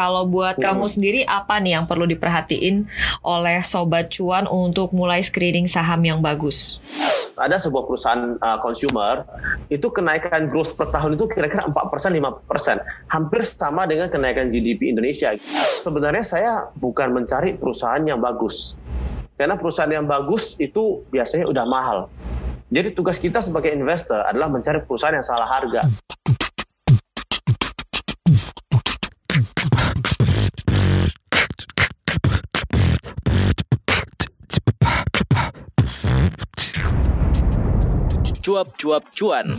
Kalau buat hmm. kamu sendiri apa nih yang perlu diperhatiin oleh sobat cuan untuk mulai screening saham yang bagus? ada sebuah perusahaan uh, consumer itu kenaikan growth per tahun itu kira-kira 4 persen 5 persen. Hampir sama dengan kenaikan GDP Indonesia. Sebenarnya saya bukan mencari perusahaan yang bagus. Karena perusahaan yang bagus itu biasanya udah mahal. Jadi tugas kita sebagai investor adalah mencari perusahaan yang salah harga cuap-cuap cuan.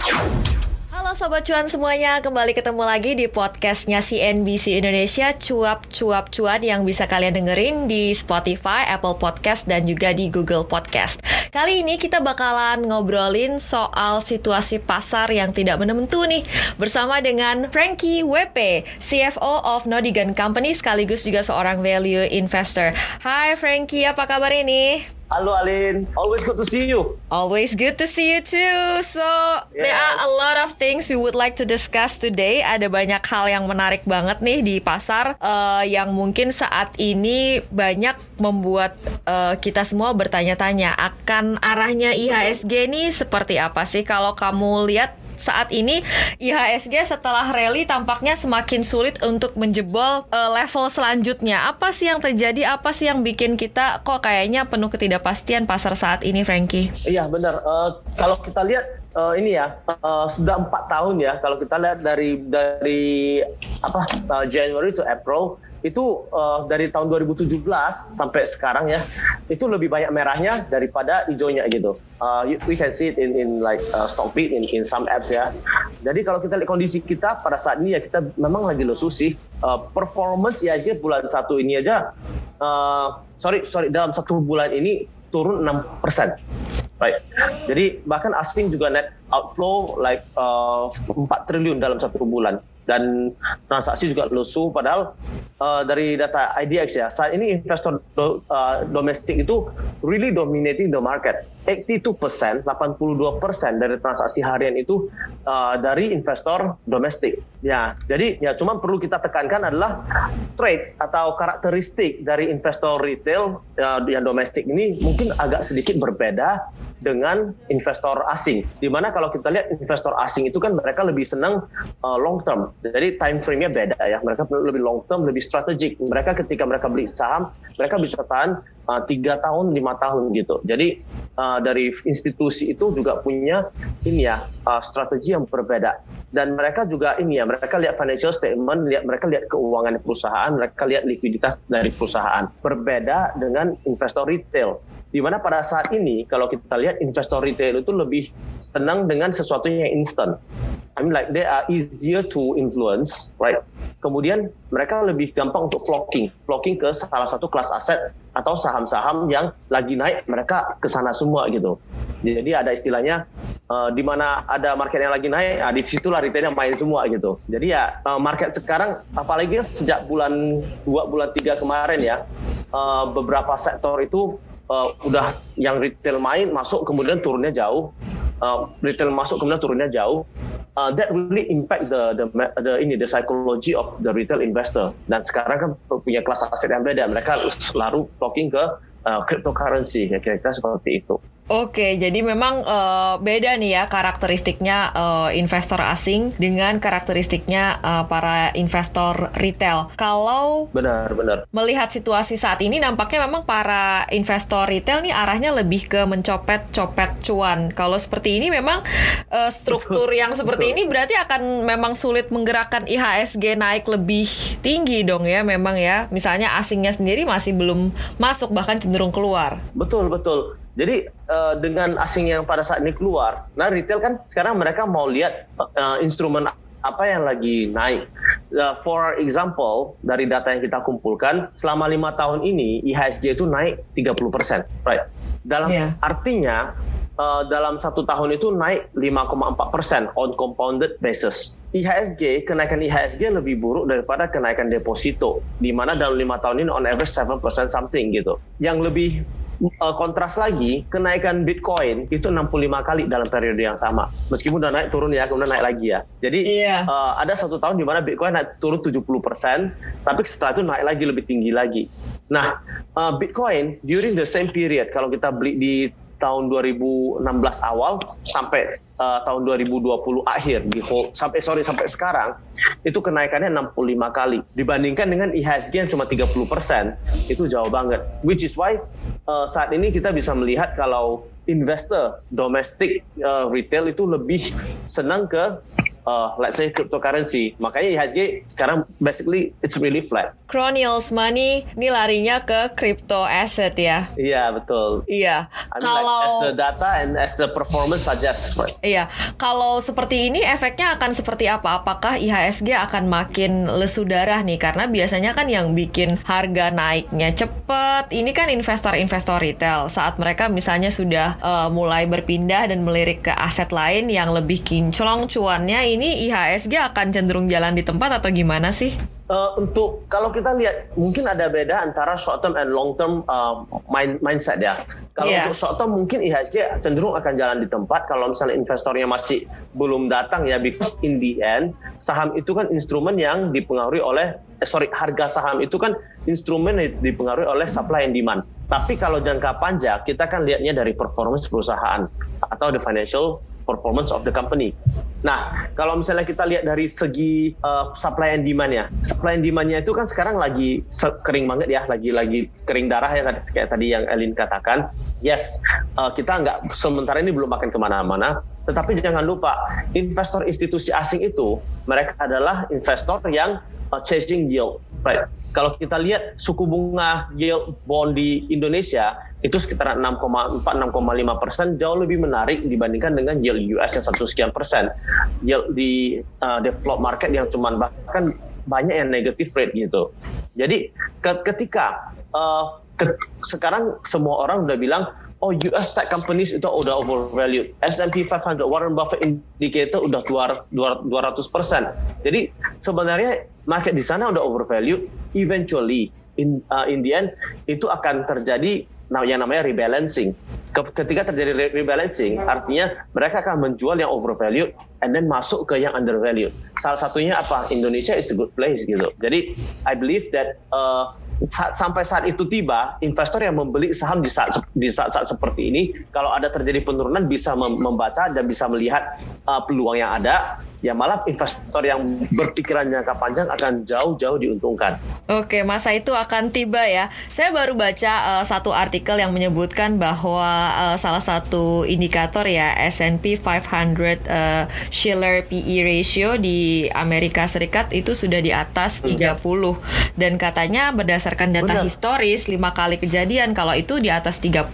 Halo Sobat Cuan semuanya, kembali ketemu lagi di podcastnya CNBC Indonesia Cuap Cuap Cuan yang bisa kalian dengerin di Spotify, Apple Podcast, dan juga di Google Podcast. Kali ini kita bakalan ngobrolin soal situasi pasar yang tidak menentu nih bersama dengan Frankie WP, CFO of Nodigan Company sekaligus juga seorang value investor. Hai Frankie, apa kabar ini? Halo Alin, always good to see you. Always good to see you too. So yes. there are a lot of things we would like to discuss today. Ada banyak hal yang menarik banget nih di pasar uh, yang mungkin saat ini banyak membuat uh, kita semua bertanya-tanya akan arahnya IHSG ini seperti apa sih kalau kamu lihat saat ini IHSG setelah rally tampaknya semakin sulit untuk menjebol uh, level selanjutnya. Apa sih yang terjadi? Apa sih yang bikin kita kok kayaknya penuh ketidakpastian pasar saat ini, Frankie? Iya benar. Uh, kalau kita lihat uh, ini ya uh, sudah empat tahun ya kalau kita lihat dari dari apa uh, January to April itu uh, dari tahun 2017 sampai sekarang ya itu lebih banyak merahnya daripada hijaunya gitu. Uh, we can see it in in like uh, Stockbit in in some apps ya. Jadi kalau kita lihat kondisi kita pada saat ini ya kita memang lagi lesu sih. Uh, performance IHSG bulan satu ini aja uh, sorry sorry dalam satu bulan ini turun 6 persen. Right. Jadi bahkan asing juga net outflow like uh, 4 triliun dalam satu bulan dan transaksi juga lesu padahal uh, dari data IDX ya saat ini investor do, uh, domestik itu really dominating the market 82 persen 82 persen dari transaksi harian itu uh, dari investor domestik ya jadi ya cuma perlu kita tekankan adalah trade atau karakteristik dari investor retail uh, yang domestik ini mungkin agak sedikit berbeda dengan investor asing. Di mana kalau kita lihat investor asing itu kan mereka lebih senang uh, long term. Jadi time frame-nya beda ya. Mereka lebih long term, lebih strategik. Mereka ketika mereka beli saham, mereka bisa tahan tiga uh, tahun, lima tahun gitu. Jadi uh, dari institusi itu juga punya ini ya uh, strategi yang berbeda. Dan mereka juga ini ya, mereka lihat financial statement, lihat mereka lihat keuangan perusahaan, mereka lihat likuiditas dari perusahaan. Berbeda dengan investor retail di mana pada saat ini kalau kita lihat investor retail itu lebih senang dengan sesuatu yang instan. I mean like they are easier to influence, right? Kemudian mereka lebih gampang untuk flocking, flocking ke salah satu kelas aset atau saham-saham yang lagi naik, mereka ke sana semua gitu. Jadi ada istilahnya uh, di mana ada market yang lagi naik, nah, di situlah retailnya main semua gitu. Jadi ya uh, market sekarang, apalagi sejak bulan dua bulan tiga kemarin ya, uh, beberapa sektor itu uh, udah yang retail main masuk kemudian turunnya jauh. Uh, retail masuk kemudian turunnya jauh. Uh, that really impact the, the the ini the psychology of the retail investor. Dan sekarang kan punya kelas aset yang beda. Mereka lalu talking ke uh, cryptocurrency. Ya kira-kira seperti itu Oke, jadi memang uh, beda nih ya karakteristiknya uh, investor asing dengan karakteristiknya uh, para investor retail. Kalau benar-benar melihat situasi saat ini, nampaknya memang para investor retail nih arahnya lebih ke mencopet-copet cuan. Kalau seperti ini, memang uh, struktur yang seperti ini berarti akan memang sulit menggerakkan IHSG naik lebih tinggi dong ya, memang ya. Misalnya asingnya sendiri masih belum masuk bahkan cenderung keluar. Betul betul. Jadi uh, dengan asing yang pada saat ini keluar, nah retail kan sekarang mereka mau lihat uh, instrumen apa yang lagi naik. Uh, for example, dari data yang kita kumpulkan, selama lima tahun ini IHSG itu naik 30 persen, right? Dalam yeah. artinya uh, dalam satu tahun itu naik 5,4 persen on compounded basis. IHSG, kenaikan IHSG lebih buruk daripada kenaikan deposito, di mana dalam lima tahun ini on average 7 persen something gitu. Yang lebih uh, kontras lagi, kenaikan Bitcoin itu 65 kali dalam periode yang sama. Meskipun udah naik turun ya, kemudian naik lagi ya. Jadi yeah. uh, ada satu tahun di mana Bitcoin naik turun 70%, tapi setelah itu naik lagi lebih tinggi lagi. Nah, uh, Bitcoin during the same period kalau kita beli di tahun 2016 awal sampai uh, tahun 2020 akhir di whole, sampai sorry sampai sekarang itu kenaikannya 65 kali. Dibandingkan dengan IHSG yang cuma 30 persen itu jauh banget. Which is why uh, saat ini kita bisa melihat kalau investor domestik uh, retail itu lebih senang ke uh, let's say cryptocurrency. Makanya IHSG sekarang basically it's really flat. Cronials money ini larinya ke crypto asset ya. Iya, betul. Iya. I mean, kalau like, as the data and as the performance suggest. Right? Iya. Kalau seperti ini efeknya akan seperti apa? Apakah IHSG akan makin lesu darah nih karena biasanya kan yang bikin harga naiknya cepet ini kan investor-investor retail saat mereka misalnya sudah uh, mulai berpindah dan melirik ke aset lain yang lebih kinclong cuannya ini IHSG akan cenderung jalan di tempat atau gimana sih? Uh, untuk kalau kita lihat mungkin ada beda antara short term and long term uh, mind, mindset ya. Kalau yeah. untuk short term mungkin IHSG cenderung akan jalan di tempat kalau misalnya investornya masih belum datang ya because in the end saham itu kan instrumen yang dipengaruhi oleh eh, sorry harga saham itu kan instrumen yang dipengaruhi oleh supply and demand. Tapi kalau jangka panjang kita kan lihatnya dari performance perusahaan atau the financial performance of the company. Nah, kalau misalnya kita lihat dari segi uh, supply and demand ya, supply and demand-nya itu kan sekarang lagi kering banget ya, lagi lagi kering darah ya kayak tadi yang Elin katakan. Yes, uh, kita nggak sementara ini belum makan ke mana-mana, tetapi jangan lupa investor institusi asing itu mereka adalah investor yang uh, chasing yield, right? Kalau kita lihat suku bunga yield bond di Indonesia itu sekitar 6,4 6,5 persen jauh lebih menarik dibandingkan dengan yield US yang satu sekian persen. Yield di uh, developed market yang cuma bahkan banyak yang negatif rate gitu. Jadi ke, ketika uh, ke, sekarang semua orang udah bilang oh US tech companies itu udah overvalued S&P 500 Warren Buffett indicator udah 200 persen jadi sebenarnya market di sana udah overvalued eventually in uh, in the end itu akan terjadi yang namanya rebalancing. Ketika terjadi rebalancing, artinya mereka akan menjual yang overvalued and then masuk ke yang undervalued. Salah satunya apa? Indonesia is a good place gitu. Jadi, I believe that uh, saat, sampai saat itu tiba, investor yang membeli saham di saat di saat-saat seperti ini, kalau ada terjadi penurunan bisa membaca dan bisa melihat uh, peluang yang ada ya malah investor yang berpikiran jangka panjang akan jauh-jauh diuntungkan. Oke, masa itu akan tiba ya. Saya baru baca uh, satu artikel yang menyebutkan bahwa uh, salah satu indikator ya S&P 500 uh, Shiller PE ratio di Amerika Serikat itu sudah di atas 30 hmm. dan katanya berdasarkan data Benar. historis lima kali kejadian kalau itu di atas 30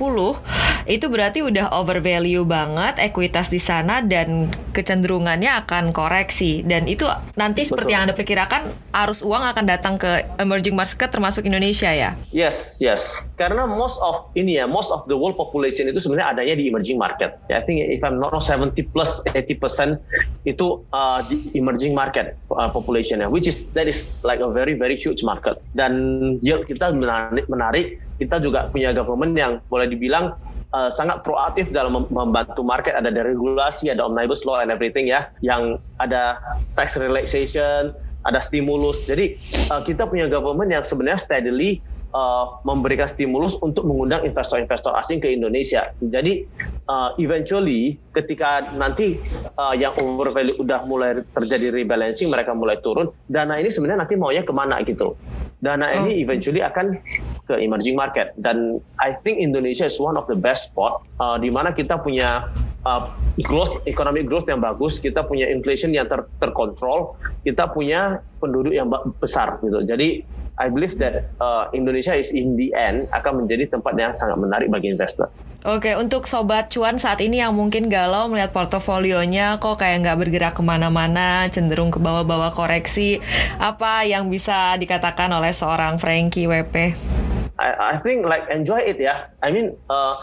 itu berarti udah overvalue banget ekuitas di sana dan kecenderungannya akan koreksi dan itu nanti Betul. seperti yang Anda perkirakan arus uang akan datang ke emerging market termasuk Indonesia ya. Yes, yes. Karena most of ini ya, most of the world population itu sebenarnya adanya di emerging market. I think if I'm not wrong 70 plus 80% itu uh, di emerging market uh, population ya, which is that is like a very very huge market. Dan yield kita menarik, menarik kita juga punya government yang boleh dibilang uh, sangat proaktif dalam membantu market. Ada dari regulasi ada omnibus law and everything ya yang ada tax relaxation ada stimulus. Jadi uh, kita punya government yang sebenarnya steadily uh, memberikan stimulus untuk mengundang investor-investor asing ke Indonesia. Jadi uh, eventually ketika nanti uh, yang overvalue udah mulai terjadi rebalancing, mereka mulai turun, dana ini sebenarnya nanti maunya ke mana gitu. Dana oh. ini eventually akan ke emerging market dan I think Indonesia is one of the best spot uh, di mana kita punya uh, growth economic growth yang bagus, kita punya inflation yang ter terkontrol, kita punya penduduk yang besar gitu. Jadi I believe that uh, Indonesia is in the end akan menjadi tempat yang sangat menarik bagi investor. Oke, untuk sobat cuan saat ini yang mungkin galau melihat portofolionya kok kayak nggak bergerak ke mana-mana, cenderung ke bawah-bawah koreksi, apa yang bisa dikatakan oleh seorang Frankie WP? I, I think like enjoy it ya. I mean, uh,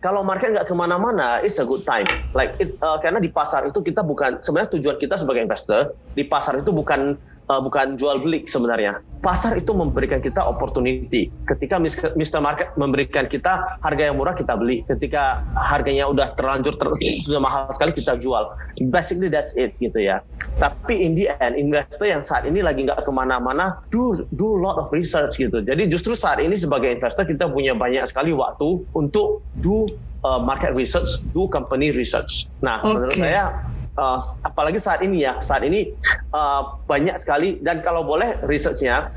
kalau market nggak ke mana-mana, it's a good time. Like it, uh, karena di pasar itu kita bukan sebenarnya tujuan kita sebagai investor di pasar itu bukan uh, bukan jual beli sebenarnya. Pasar itu memberikan kita opportunity. Ketika Mr. Market memberikan kita harga yang murah kita beli. Ketika harganya udah terlanjur ter sudah mahal sekali kita jual. Basically that's it gitu ya. Tapi in the end investor yang saat ini lagi nggak ke mana-mana do do lot of research gitu. Jadi justru saat ini sebagai investor kita punya banyak sekali waktu untuk do uh, market research, do company research. Nah, okay. menurut saya uh, apalagi saat ini ya saat ini uh, banyak sekali dan kalau boleh researchnya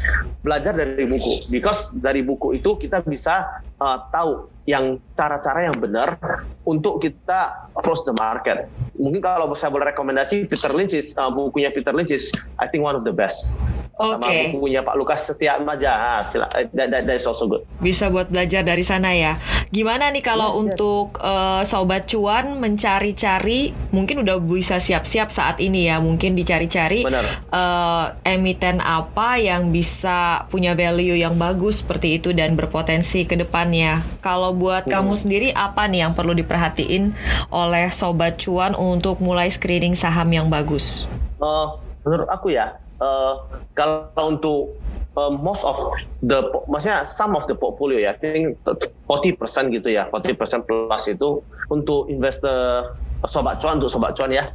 belajar dari buku because dari buku itu kita bisa uh, tahu yang cara-cara yang benar untuk kita approach the market. Mungkin kalau saya boleh rekomendasi Peter Lynch is, uh, bukunya Peter Lynch is I think one of the best. Okay. Sama bukunya Pak Lukas Setia Maja, ah, that, that, that is also good. Bisa buat belajar dari sana ya. Gimana nih kalau yes, untuk uh, sobat cuan mencari-cari, mungkin udah bisa siap-siap saat ini ya, mungkin dicari-cari uh, emiten apa yang bisa punya value yang bagus seperti itu dan berpotensi ke depannya. Kalau buat hmm. kamu sendiri apa nih yang perlu diperhatiin oleh sobat cuan untuk mulai screening saham yang bagus? Uh, menurut aku ya, uh, kalau untuk uh, most of the maksudnya some of the portfolio ya, I think 40% gitu ya, 40% plus itu untuk investor sobat cuan untuk sobat cuan ya.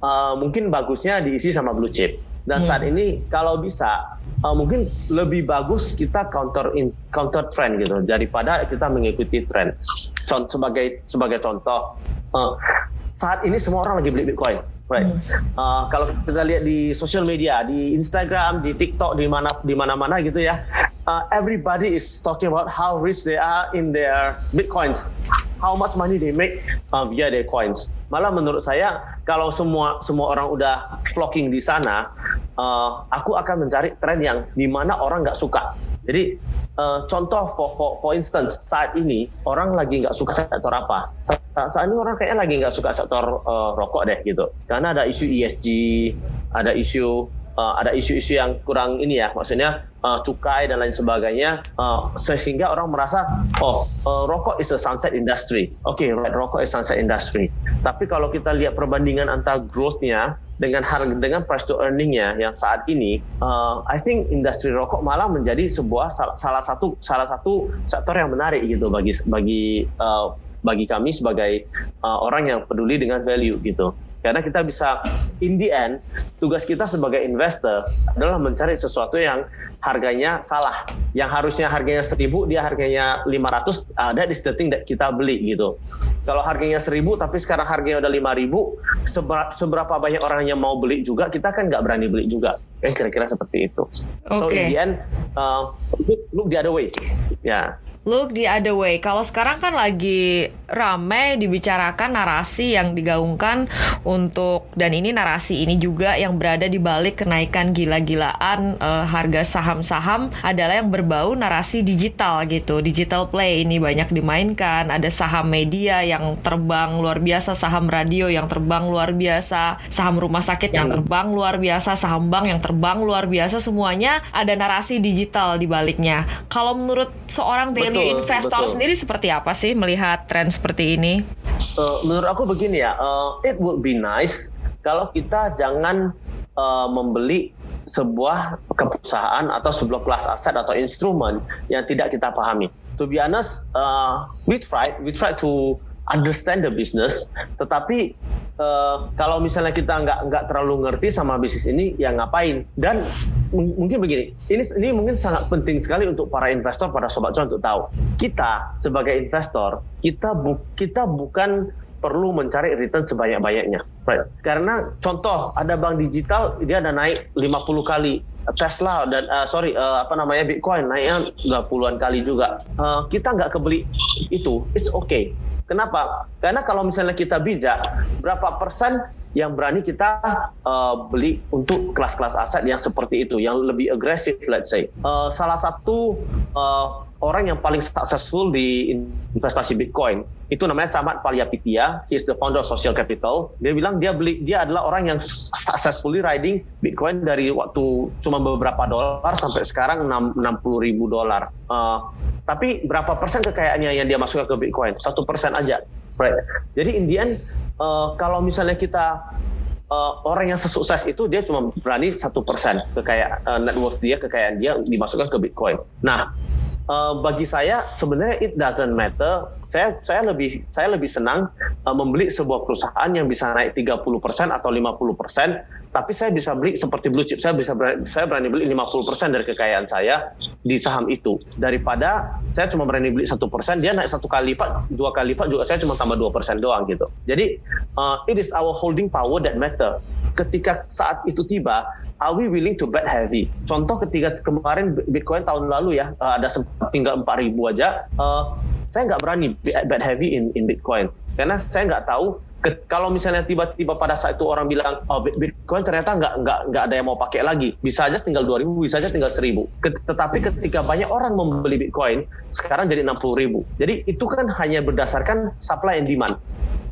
Uh, mungkin bagusnya diisi sama blue chip. Dan hmm. saat ini kalau bisa uh, mungkin lebih bagus kita counter in, counter trend gitu daripada kita mengikuti trend. Contoh sebagai sebagai contoh uh, saat ini semua orang lagi beli Bitcoin Right. Hmm. Uh, kalau kita lihat di sosial media, di Instagram, di TikTok, di mana di mana-mana gitu ya, uh, everybody is talking about how rich they are in their bitcoins, how much money they make uh, via their coins. Malah menurut saya, kalau semua semua orang udah flocking di sana, uh, aku akan mencari tren yang di mana orang nggak suka. Jadi uh, contoh for, for for instance saat ini orang lagi nggak suka sektor apa? saat ini orang kayaknya lagi nggak suka sektor uh, rokok deh gitu karena ada isu ESG ada isu uh, ada isu-isu yang kurang ini ya maksudnya uh, cukai dan lain sebagainya uh, sehingga orang merasa oh uh, rokok is a sunset industry oke okay, right rokok is sunset industry tapi kalau kita lihat perbandingan antara growth-nya dengan harga dengan price to earningnya yang saat ini, uh, I think industri rokok malah menjadi sebuah salah, salah satu salah satu sektor yang menarik gitu bagi bagi uh, bagi kami sebagai uh, orang yang peduli dengan value gitu. Karena kita bisa in the end tugas kita sebagai investor adalah mencari sesuatu yang harganya salah. Yang harusnya harganya 1000 dia harganya 500 uh, that is the thing that kita beli gitu. Kalau harganya 1000 tapi sekarang harganya udah 5000 seberapa, seberapa banyak orang yang mau beli juga kita kan nggak berani beli juga. Eh kira-kira seperti itu. Okay. So in the end uh, look, look the other way. Ya. Yeah look the other way. Kalau sekarang kan lagi ramai dibicarakan narasi yang digaungkan untuk dan ini narasi ini juga yang berada di balik kenaikan gila-gilaan uh, harga saham-saham adalah yang berbau narasi digital gitu. Digital play ini banyak dimainkan. Ada saham media yang terbang luar biasa, saham radio yang terbang luar biasa, saham rumah sakit yang terbang luar biasa, saham bank yang terbang luar biasa. Semuanya ada narasi digital di baliknya. Kalau menurut seorang betul, investor betul. sendiri seperti apa sih melihat tren seperti ini? Uh, menurut aku begini ya, uh, it would be nice kalau kita jangan uh, membeli sebuah perusahaan atau sebuah kelas aset atau instrumen yang tidak kita pahami. To be honest, uh, we try, we try to understand the business, tetapi uh, kalau misalnya kita nggak nggak terlalu ngerti sama bisnis ini, ya ngapain? Dan mungkin begini, ini ini mungkin sangat penting sekali untuk para investor, para sobat cuan untuk tahu. Kita sebagai investor, kita bu, kita bukan perlu mencari return sebanyak-banyaknya. Right. Karena contoh ada bank digital dia ada naik 50 kali Tesla dan uh, sorry uh, apa namanya Bitcoin naiknya nggak puluhan kali juga. Uh, kita nggak kebeli itu, it's okay. Kenapa? Karena kalau misalnya kita bijak, berapa persen yang berani kita uh, beli untuk kelas-kelas aset yang seperti itu, yang lebih agresif, let's say. Uh, salah satu uh, orang yang paling successful di investasi Bitcoin itu namanya Camat Paliapitia. He is the founder of Social Capital. Dia bilang dia beli dia adalah orang yang successfully riding Bitcoin dari waktu cuma beberapa dolar sampai sekarang 60 ribu dolar. Uh, tapi berapa persen kekayaannya yang dia masukkan ke Bitcoin? Satu persen aja. Right. Jadi in the end, uh, kalau misalnya kita uh, orang yang sesukses itu dia cuma berani satu persen kekayaan uh, net worth dia kekayaan dia dimasukkan ke Bitcoin. Nah, uh, bagi saya sebenarnya it doesn't matter. Saya saya lebih saya lebih senang uh, membeli sebuah perusahaan yang bisa naik 30% atau 50% tapi saya bisa beli seperti blue chip. Saya bisa berani, saya berani beli 50% dari kekayaan saya di saham itu daripada saya cuma berani beli satu persen dia naik satu kali lipat, dua kali lipat juga saya cuma tambah dua persen doang gitu. Jadi uh, it is our holding power that matter. Ketika saat itu tiba, are we willing to bet heavy? Contoh ketika kemarin Bitcoin tahun lalu ya uh, ada sempat tinggal 4000 aja, uh, saya nggak berani bet heavy in in Bitcoin. Karena saya nggak tahu kalau misalnya tiba-tiba pada saat itu orang bilang oh Bitcoin ternyata nggak nggak nggak ada yang mau pakai lagi. Bisa aja tinggal 2000 bisa aja tinggal 1000 tetapi ketika banyak orang membeli Bitcoin sekarang jadi 60.000 jadi itu kan hanya berdasarkan supply and demand.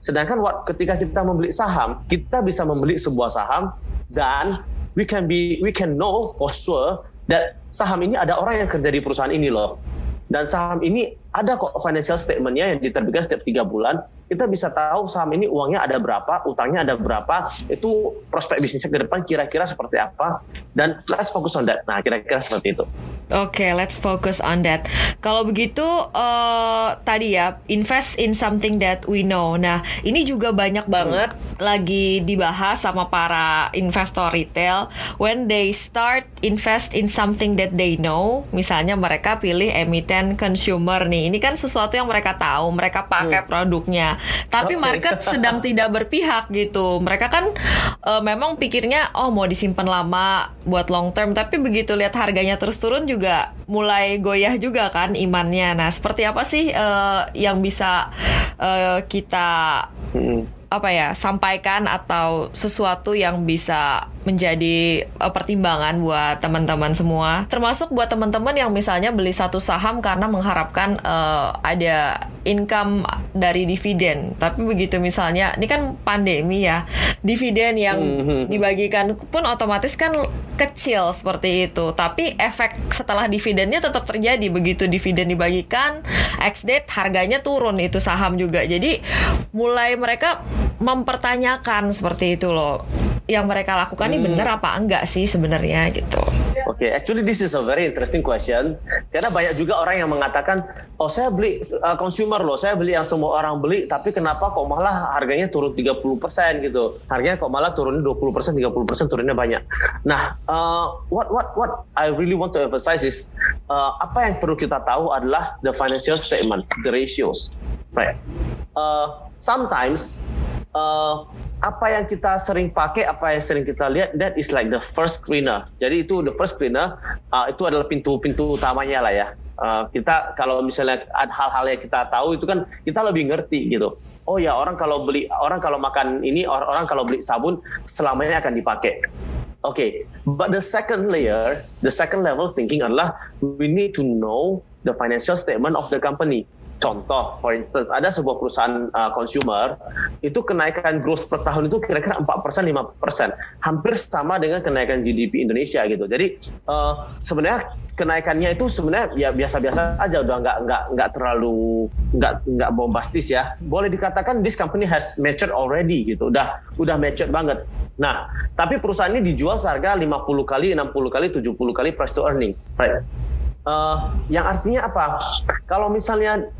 Sedangkan ketika kita membeli saham kita bisa membeli sebuah saham dan we can be we can know for sure that saham ini ada orang yang kerja di perusahaan ini loh. Dan saham ini ada kok financial statementnya yang diterbitkan setiap tiga bulan kita bisa tahu saham ini uangnya ada berapa, utangnya ada berapa, itu prospek bisnisnya ke depan kira-kira seperti apa, dan let's focus on that. Nah, kira-kira seperti itu. Oke, okay, let's focus on that. Kalau begitu, uh, tadi ya, invest in something that we know. Nah, ini juga banyak banget hmm. lagi dibahas sama para investor retail. When they start invest in something that they know, misalnya mereka pilih emiten consumer nih. Ini kan sesuatu yang mereka tahu, mereka pakai hmm. produknya. Tapi okay. market sedang tidak berpihak gitu. Mereka kan uh, memang pikirnya oh mau disimpan lama buat long term, tapi begitu lihat harganya terus turun juga mulai goyah juga kan imannya. Nah, seperti apa sih uh, yang bisa uh, kita hmm apa ya sampaikan atau sesuatu yang bisa menjadi uh, pertimbangan buat teman-teman semua. Termasuk buat teman-teman yang misalnya beli satu saham karena mengharapkan uh, ada income dari dividen. Tapi begitu misalnya ini kan pandemi ya dividen yang mm-hmm. dibagikan pun otomatis kan kecil seperti itu. Tapi efek setelah dividennya tetap terjadi. Begitu dividen dibagikan ex date harganya turun itu saham juga. Jadi mulai mereka mempertanyakan seperti itu loh yang mereka lakukan hmm. ini benar apa enggak sih sebenarnya gitu. Oke, okay, actually this is a very interesting question. Karena banyak juga orang yang mengatakan, oh saya beli uh, consumer loh, saya beli yang semua orang beli, tapi kenapa kok malah harganya turun 30% gitu. Harganya kok malah turun 20%, 30% turunnya banyak. Nah, uh, what what what I really want to emphasize is uh, apa yang perlu kita tahu adalah the financial statement, the ratios. Right. Uh, sometimes uh, apa yang kita sering pakai, apa yang sering kita lihat, that is like the first screener. Jadi itu the first screener, uh, itu adalah pintu-pintu utamanya lah ya. Uh, kita kalau misalnya ada hal-hal yang kita tahu itu kan kita lebih ngerti gitu. Oh ya orang kalau beli orang kalau makan ini orang, orang kalau beli sabun selamanya akan dipakai. Oke, okay. but the second layer, the second level thinking adalah we need to know the financial statement of the company. Contoh, for instance, ada sebuah perusahaan uh, consumer itu kenaikan gross per tahun itu kira-kira 4 persen, 5 persen, hampir sama dengan kenaikan GDP Indonesia gitu. Jadi uh, sebenarnya kenaikannya itu sebenarnya ya biasa-biasa aja, udah nggak nggak nggak terlalu nggak nggak bombastis ya. Boleh dikatakan this company has matured already gitu, udah udah matured banget. Nah, tapi perusahaan ini dijual seharga 50 kali, 60 kali, 70 kali price to earning, right? Uh, yang artinya apa? Kalau misalnya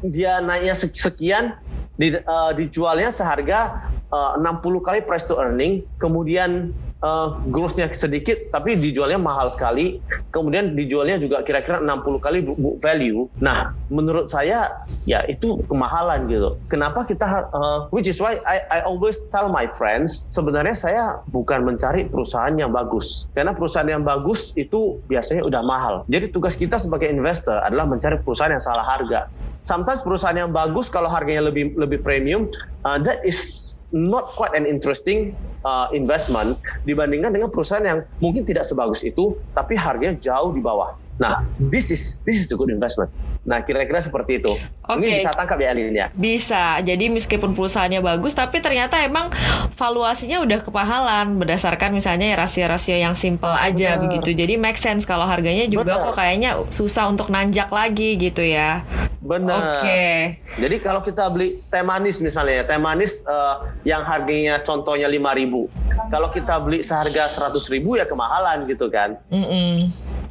dia naiknya sekian di, uh, dijualnya seharga uh, 60 kali price to earning kemudian uh, grossnya sedikit tapi dijualnya mahal sekali. Kemudian dijualnya juga kira-kira 60 kali book value. Nah menurut saya ya itu kemahalan gitu. Kenapa kita uh, which is why I, I always tell my friends sebenarnya saya bukan mencari perusahaan yang bagus. Karena perusahaan yang bagus itu biasanya udah mahal. Jadi tugas kita sebagai investor adalah mencari perusahaan yang salah harga. Sometimes perusahaan yang bagus kalau harganya lebih lebih premium uh, that is not quite an interesting uh, investment dibandingkan dengan perusahaan yang mungkin tidak sebagus itu tapi harganya jauh di bawah. Nah, this is this is a good investment. Nah, kira-kira seperti itu. Okay. Ini bisa tangkap ya Alin ya? Bisa. Jadi meskipun perusahaannya bagus, tapi ternyata emang valuasinya udah kepahalan berdasarkan misalnya rasio-rasio yang simple aja Benar. begitu. Jadi make sense kalau harganya juga Benar. kok kayaknya susah untuk nanjak lagi gitu ya. Benar. Oke. Okay. Jadi kalau kita beli teh manis misalnya, teh manis uh, yang harganya contohnya 5.000. Kalau kita beli seharga 100.000 ya kemahalan gitu kan. Mm -mm.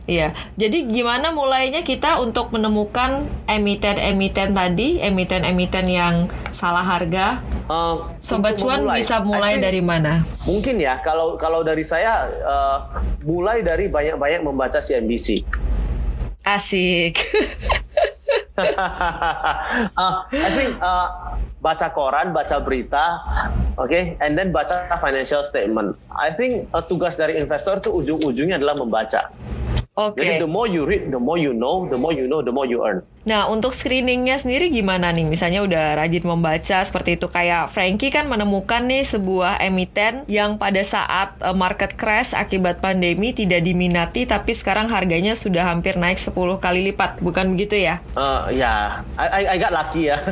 Iya, jadi gimana mulainya kita untuk menemukan emiten-emiten tadi, emiten-emiten yang salah harga? Uh, Sobat cuan memulai. bisa mulai dari mana? Mungkin ya, kalau kalau dari saya uh, mulai dari banyak-banyak membaca CNBC. Asik. uh, I think uh, baca koran, baca berita, oke, okay, and then baca financial statement. I think uh, tugas dari investor itu ujung-ujungnya adalah membaca. Oke. Okay. Jadi the more you read, the more you know, the more you know, the more you earn. Nah, untuk screeningnya sendiri gimana nih? Misalnya udah rajin membaca seperti itu kayak Frankie kan menemukan nih sebuah emiten yang pada saat uh, market crash akibat pandemi tidak diminati tapi sekarang harganya sudah hampir naik 10 kali lipat, bukan begitu ya? Uh, ya, I, I got lucky ya.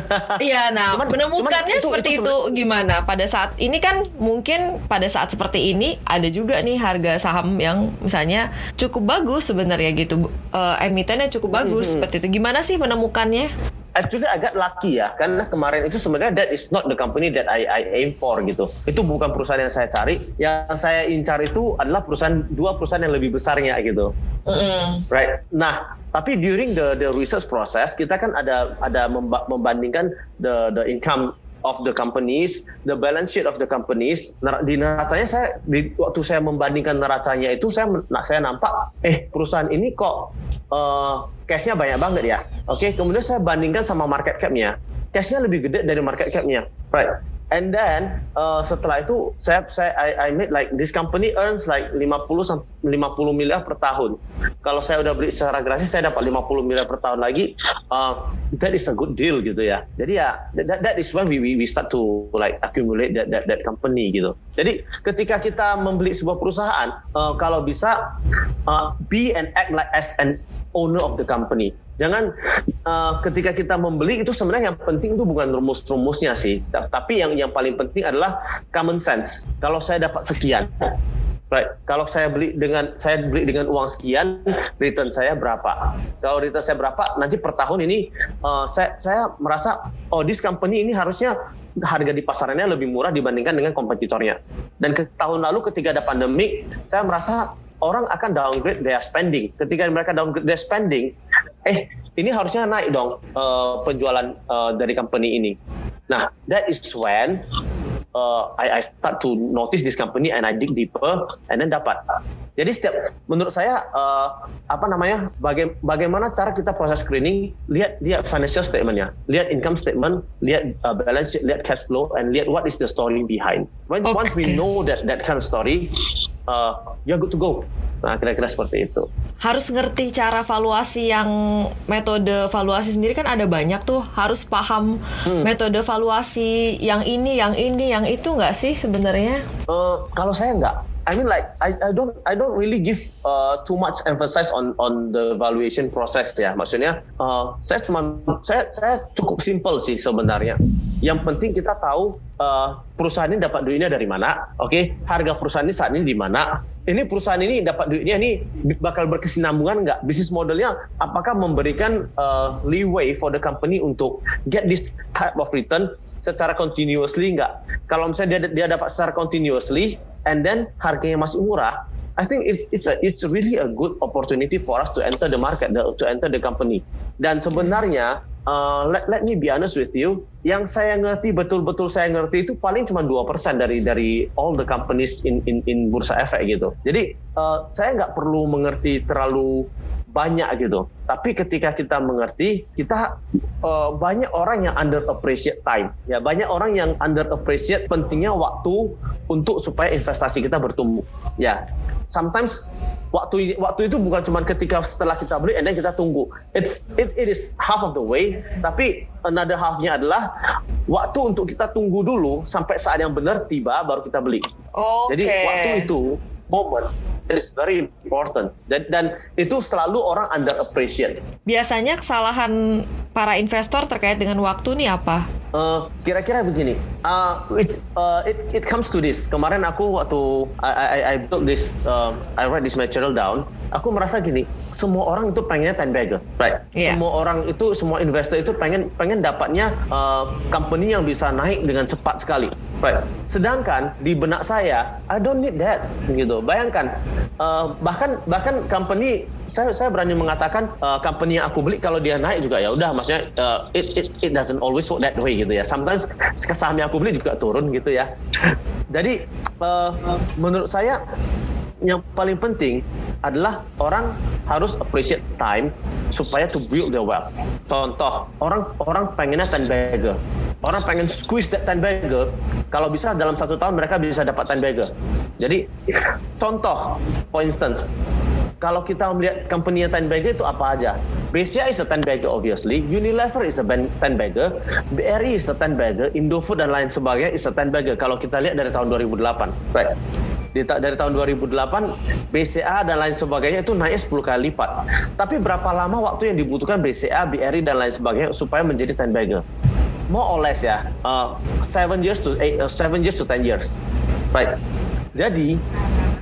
Iya, nah cuman, menemukannya cuman itu, seperti itu, itu, itu gimana? Pada saat ini kan mungkin pada saat seperti ini ada juga nih harga saham yang misalnya cukup bagus sebenarnya gitu, uh, emitennya cukup bagus hmm. seperti itu. Gimana sih menemukannya? Actually agak lucky ya, karena kemarin itu sebenarnya that is not the company that I, I aim for gitu. Itu bukan perusahaan yang saya cari. Yang saya incar itu adalah perusahaan dua perusahaan yang lebih besarnya gitu. Mm. Right. Nah, tapi during the the research process kita kan ada ada membandingkan the the income of the companies, the balance sheet of the companies. Di neracanya saya di waktu saya membandingkan neracanya itu saya nah, saya nampak eh perusahaan ini kok uh, cashnya banyak banget ya. Oke, okay? kemudian saya bandingkan sama market capnya. Cashnya lebih gede dari market capnya. Right. And then uh, setelah itu saya saya I, I made like this company earns like 50 50 miliar per tahun. Kalau saya udah beli secara gratis saya dapat 50 miliar per tahun lagi. Uh, that is a good deal gitu ya. Jadi ya that, that is when we, we we start to like accumulate that that that company gitu. Jadi ketika kita membeli sebuah perusahaan uh, kalau bisa uh, be and act like as an owner of the company. Jangan uh, ketika kita membeli itu sebenarnya yang penting itu bukan rumus-rumusnya sih, tapi yang yang paling penting adalah common sense. Kalau saya dapat sekian, right? Kalau saya beli dengan saya beli dengan uang sekian, return saya berapa? Kalau return saya berapa, nanti per tahun ini uh, saya saya merasa oh this company ini harusnya harga di pasarannya lebih murah dibandingkan dengan kompetitornya. Dan ke tahun lalu ketika ada pandemi, saya merasa orang akan downgrade their spending. Ketika mereka downgrade their spending, eh ini harusnya naik dong uh, penjualan uh, dari company ini. Nah, that is when uh, I, I start to notice this company and I dig deeper and then dapat. Jadi setiap menurut saya uh, apa namanya baga bagaimana cara kita proses screening lihat lihat financial statementnya, lihat income statement, lihat uh, balance sheet, lihat cash flow and lihat what is the story behind. When okay. once we know that that kind of story, uh, you're good to go. Nah kira-kira seperti itu. Harus ngerti cara valuasi yang metode valuasi sendiri kan ada banyak tuh harus paham hmm. metode valuasi yang ini, yang ini, yang itu nggak sih sebenarnya? Uh, kalau saya nggak I mean like I, I don't I don't really give uh, too much emphasis on on the valuation process ya. Maksudnya uh, saya cuma saya saya cukup simple sih sebenarnya. Yang penting kita tahu uh, perusahaan ini dapat duitnya dari mana, oke? Okay? Harga perusahaan ini saat ini di mana? Ini perusahaan ini dapat duitnya ini bakal berkesinambungan nggak? Bisnis modelnya apakah memberikan uh, leeway for the company untuk get this type of return secara continuously nggak? Kalau misalnya dia dia dapat secara continuously, and then harganya masih murah, I think it's it's a it's really a good opportunity for us to enter the market, the, to enter the company. Dan sebenarnya uh, let, let me be honest with you, yang saya ngerti betul-betul saya ngerti itu paling cuma dua persen dari dari all the companies in in in bursa efek gitu. Jadi uh, saya nggak perlu mengerti terlalu banyak gitu. Tapi ketika kita mengerti, kita uh, banyak orang yang under appreciate time. Ya, banyak orang yang under appreciate pentingnya waktu untuk supaya investasi kita bertumbuh. Ya, sometimes waktu waktu itu bukan cuma ketika setelah kita beli and then kita tunggu. It's it, it is half of the way, tapi another halfnya adalah waktu untuk kita tunggu dulu sampai saat yang benar tiba baru kita beli. Okay. Jadi waktu itu is very important dan, dan itu selalu orang under appreciate. Biasanya kesalahan para investor terkait dengan waktu nih apa? Uh, kira-kira begini, uh, it, uh, it it comes to this. Kemarin aku waktu I I, I built this, uh, I write this material down. Aku merasa gini, semua orang itu pengennya ten bagger, right? Yeah. Semua orang itu, semua investor itu pengen pengen dapatnya uh, company yang bisa naik dengan cepat sekali, right? Sedangkan di benak saya, I don't need that, gitu. Bayangkan, uh, bahkan bahkan company saya saya berani mengatakan uh, company yang aku beli kalau dia naik juga ya udah maksudnya uh, it, it it doesn't always work that way gitu ya sometimes saham yang aku beli juga turun gitu ya jadi uh, menurut saya yang paling penting adalah orang harus appreciate time supaya to build their wealth. Contoh, orang orang pengennya ten bagger. Orang pengen squeeze that ten bagger. Kalau bisa dalam satu tahun mereka bisa dapat ten bagger. Jadi contoh, for instance, kalau kita melihat company yang ten bagger itu apa aja? BCA is a ten bagger obviously, Unilever is a ten bagger, BRI is a ten bagger, Indofood dan lain sebagainya is a ten bagger. Kalau kita lihat dari tahun 2008, right? dari tahun 2008 BCA dan lain sebagainya itu naik 10 kali lipat. Tapi berapa lama waktu yang dibutuhkan BCA, BRI dan lain sebagainya supaya menjadi ten bagger? More or less ya, uh, seven years to eight, uh, seven years to ten years, right? Jadi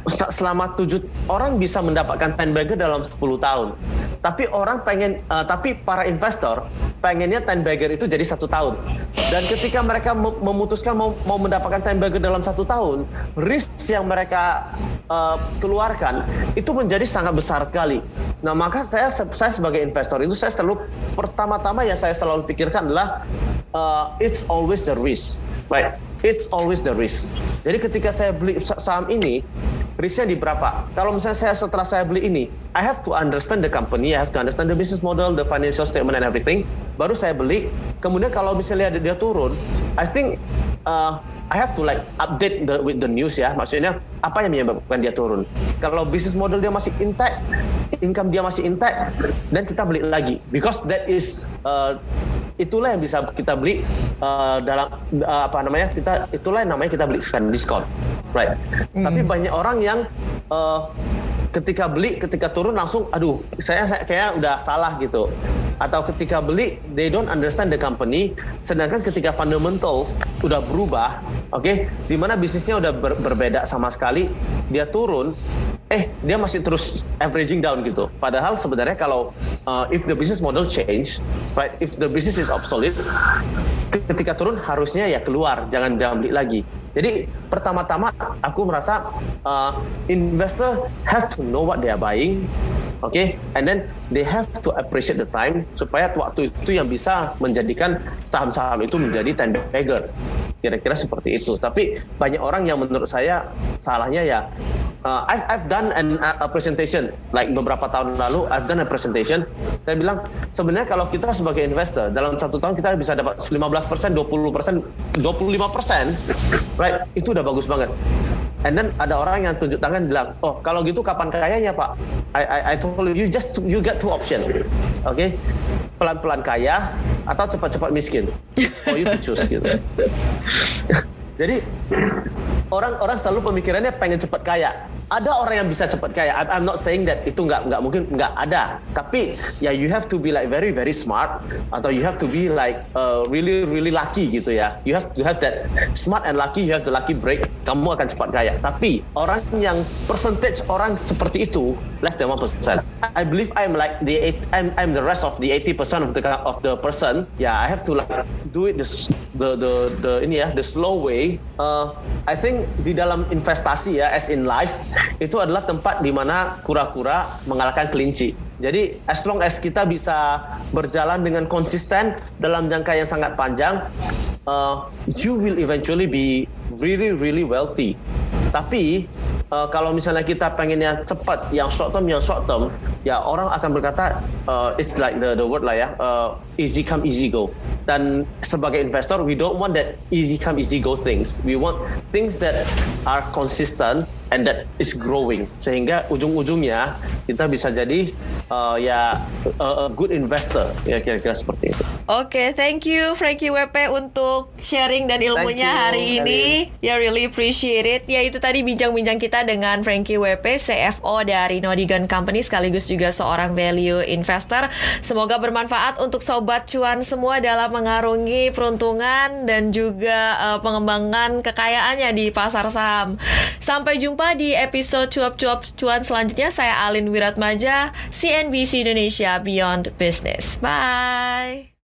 selama tujuh orang bisa mendapatkan ten bagger dalam 10 tahun. Tapi orang pengen, uh, tapi para investor pengennya ten bagger itu jadi satu tahun. Dan ketika mereka memutuskan mau, mau mendapatkan ten bagger dalam satu tahun, risk yang mereka uh, keluarkan itu menjadi sangat besar sekali. Nah maka saya saya sebagai investor itu saya selalu pertama-tama yang saya selalu pikirkan adalah uh, it's always the risk, right? It's always the risk. Jadi ketika saya beli saham ini, risknya di berapa? Kalau misalnya saya setelah saya beli ini, I have to understand the company, I have to understand the business model, the financial statement and everything. Baru saya beli. Kemudian kalau misalnya dia, dia turun, I think uh, I have to like update the, with the news ya. Maksudnya apa yang menyebabkan dia turun? Kalau business model dia masih intact, income dia masih intact, dan kita beli lagi because that is uh, itulah yang bisa kita beli uh, dalam uh, apa namanya kita itulah yang namanya kita beli diskon right mm. tapi banyak orang yang uh, ketika beli ketika turun langsung aduh saya, saya kayak udah salah gitu atau ketika beli they don't understand the company sedangkan ketika fundamentals udah berubah oke okay, di mana bisnisnya udah ber, berbeda sama sekali dia turun eh dia masih terus averaging down gitu. Padahal sebenarnya kalau uh, if the business model change, right, if the business is obsolete, ketika turun harusnya ya keluar, jangan jangan beli lagi. Jadi pertama-tama aku merasa uh, investor has to know what they are buying, okay? and then they have to appreciate the time supaya waktu itu yang bisa menjadikan saham-saham itu menjadi ten bagger. Kira-kira seperti itu. Tapi banyak orang yang menurut saya salahnya ya uh, I've I've done an, a presentation like beberapa tahun lalu I've done a presentation. Saya bilang sebenarnya kalau kita sebagai investor dalam satu tahun kita bisa dapat 15 persen 20 persen 25 persen right itu udah bagus banget. And then ada orang yang tunjuk tangan bilang oh kalau gitu kapan kayanya pak? I I, I told you you just you get two option oke okay? pelan-pelan kaya atau cepat-cepat miskin. For you to choose gitu. Jadi orang-orang selalu pemikirannya pengen cepat kaya ada orang yang bisa cepat kaya. I'm not saying that itu nggak nggak mungkin nggak ada. Tapi ya you have to be like very very smart atau you have to be like uh, really really lucky gitu ya. You have to have that smart and lucky. You have the lucky break. Kamu akan cepat kaya. Tapi orang yang percentage orang seperti itu less than one percent. I believe I'm like the eight, I'm I'm the rest of the 80 percent of the of the person. Yeah, I have to like do it the the the, the ini ya the slow way. Uh, I think di dalam investasi ya as in life itu adalah tempat di mana kura-kura mengalahkan kelinci. Jadi as long as kita bisa berjalan dengan konsisten dalam jangka yang sangat panjang, uh, you will eventually be really really wealthy. Tapi uh, kalau misalnya kita pengen yang cepat, yang short term, yang short term, ya orang akan berkata uh, it's like the the word lah ya, uh, easy come easy go. Dan sebagai investor, we don't want that easy come easy go things. We want things that are consistent and that is growing. Sehingga ujung-ujungnya kita bisa jadi uh, ya a, a good investor, ya kira-kira seperti itu. Oke, okay, thank you Frankie WP untuk sharing dan ilmunya you, hari ini. Ya, yeah, really appreciate it. Ya, itu tadi bincang-bincang kita dengan Frankie WP, CFO dari Nodigan Company sekaligus juga seorang value investor. Semoga bermanfaat untuk sobat cuan semua dalam mengarungi peruntungan dan juga uh, pengembangan kekayaannya di pasar saham. Sampai jumpa di episode cuap-cuap cuan selanjutnya. Saya Alin Wiratmaja, CNBC Indonesia Beyond Business. Bye.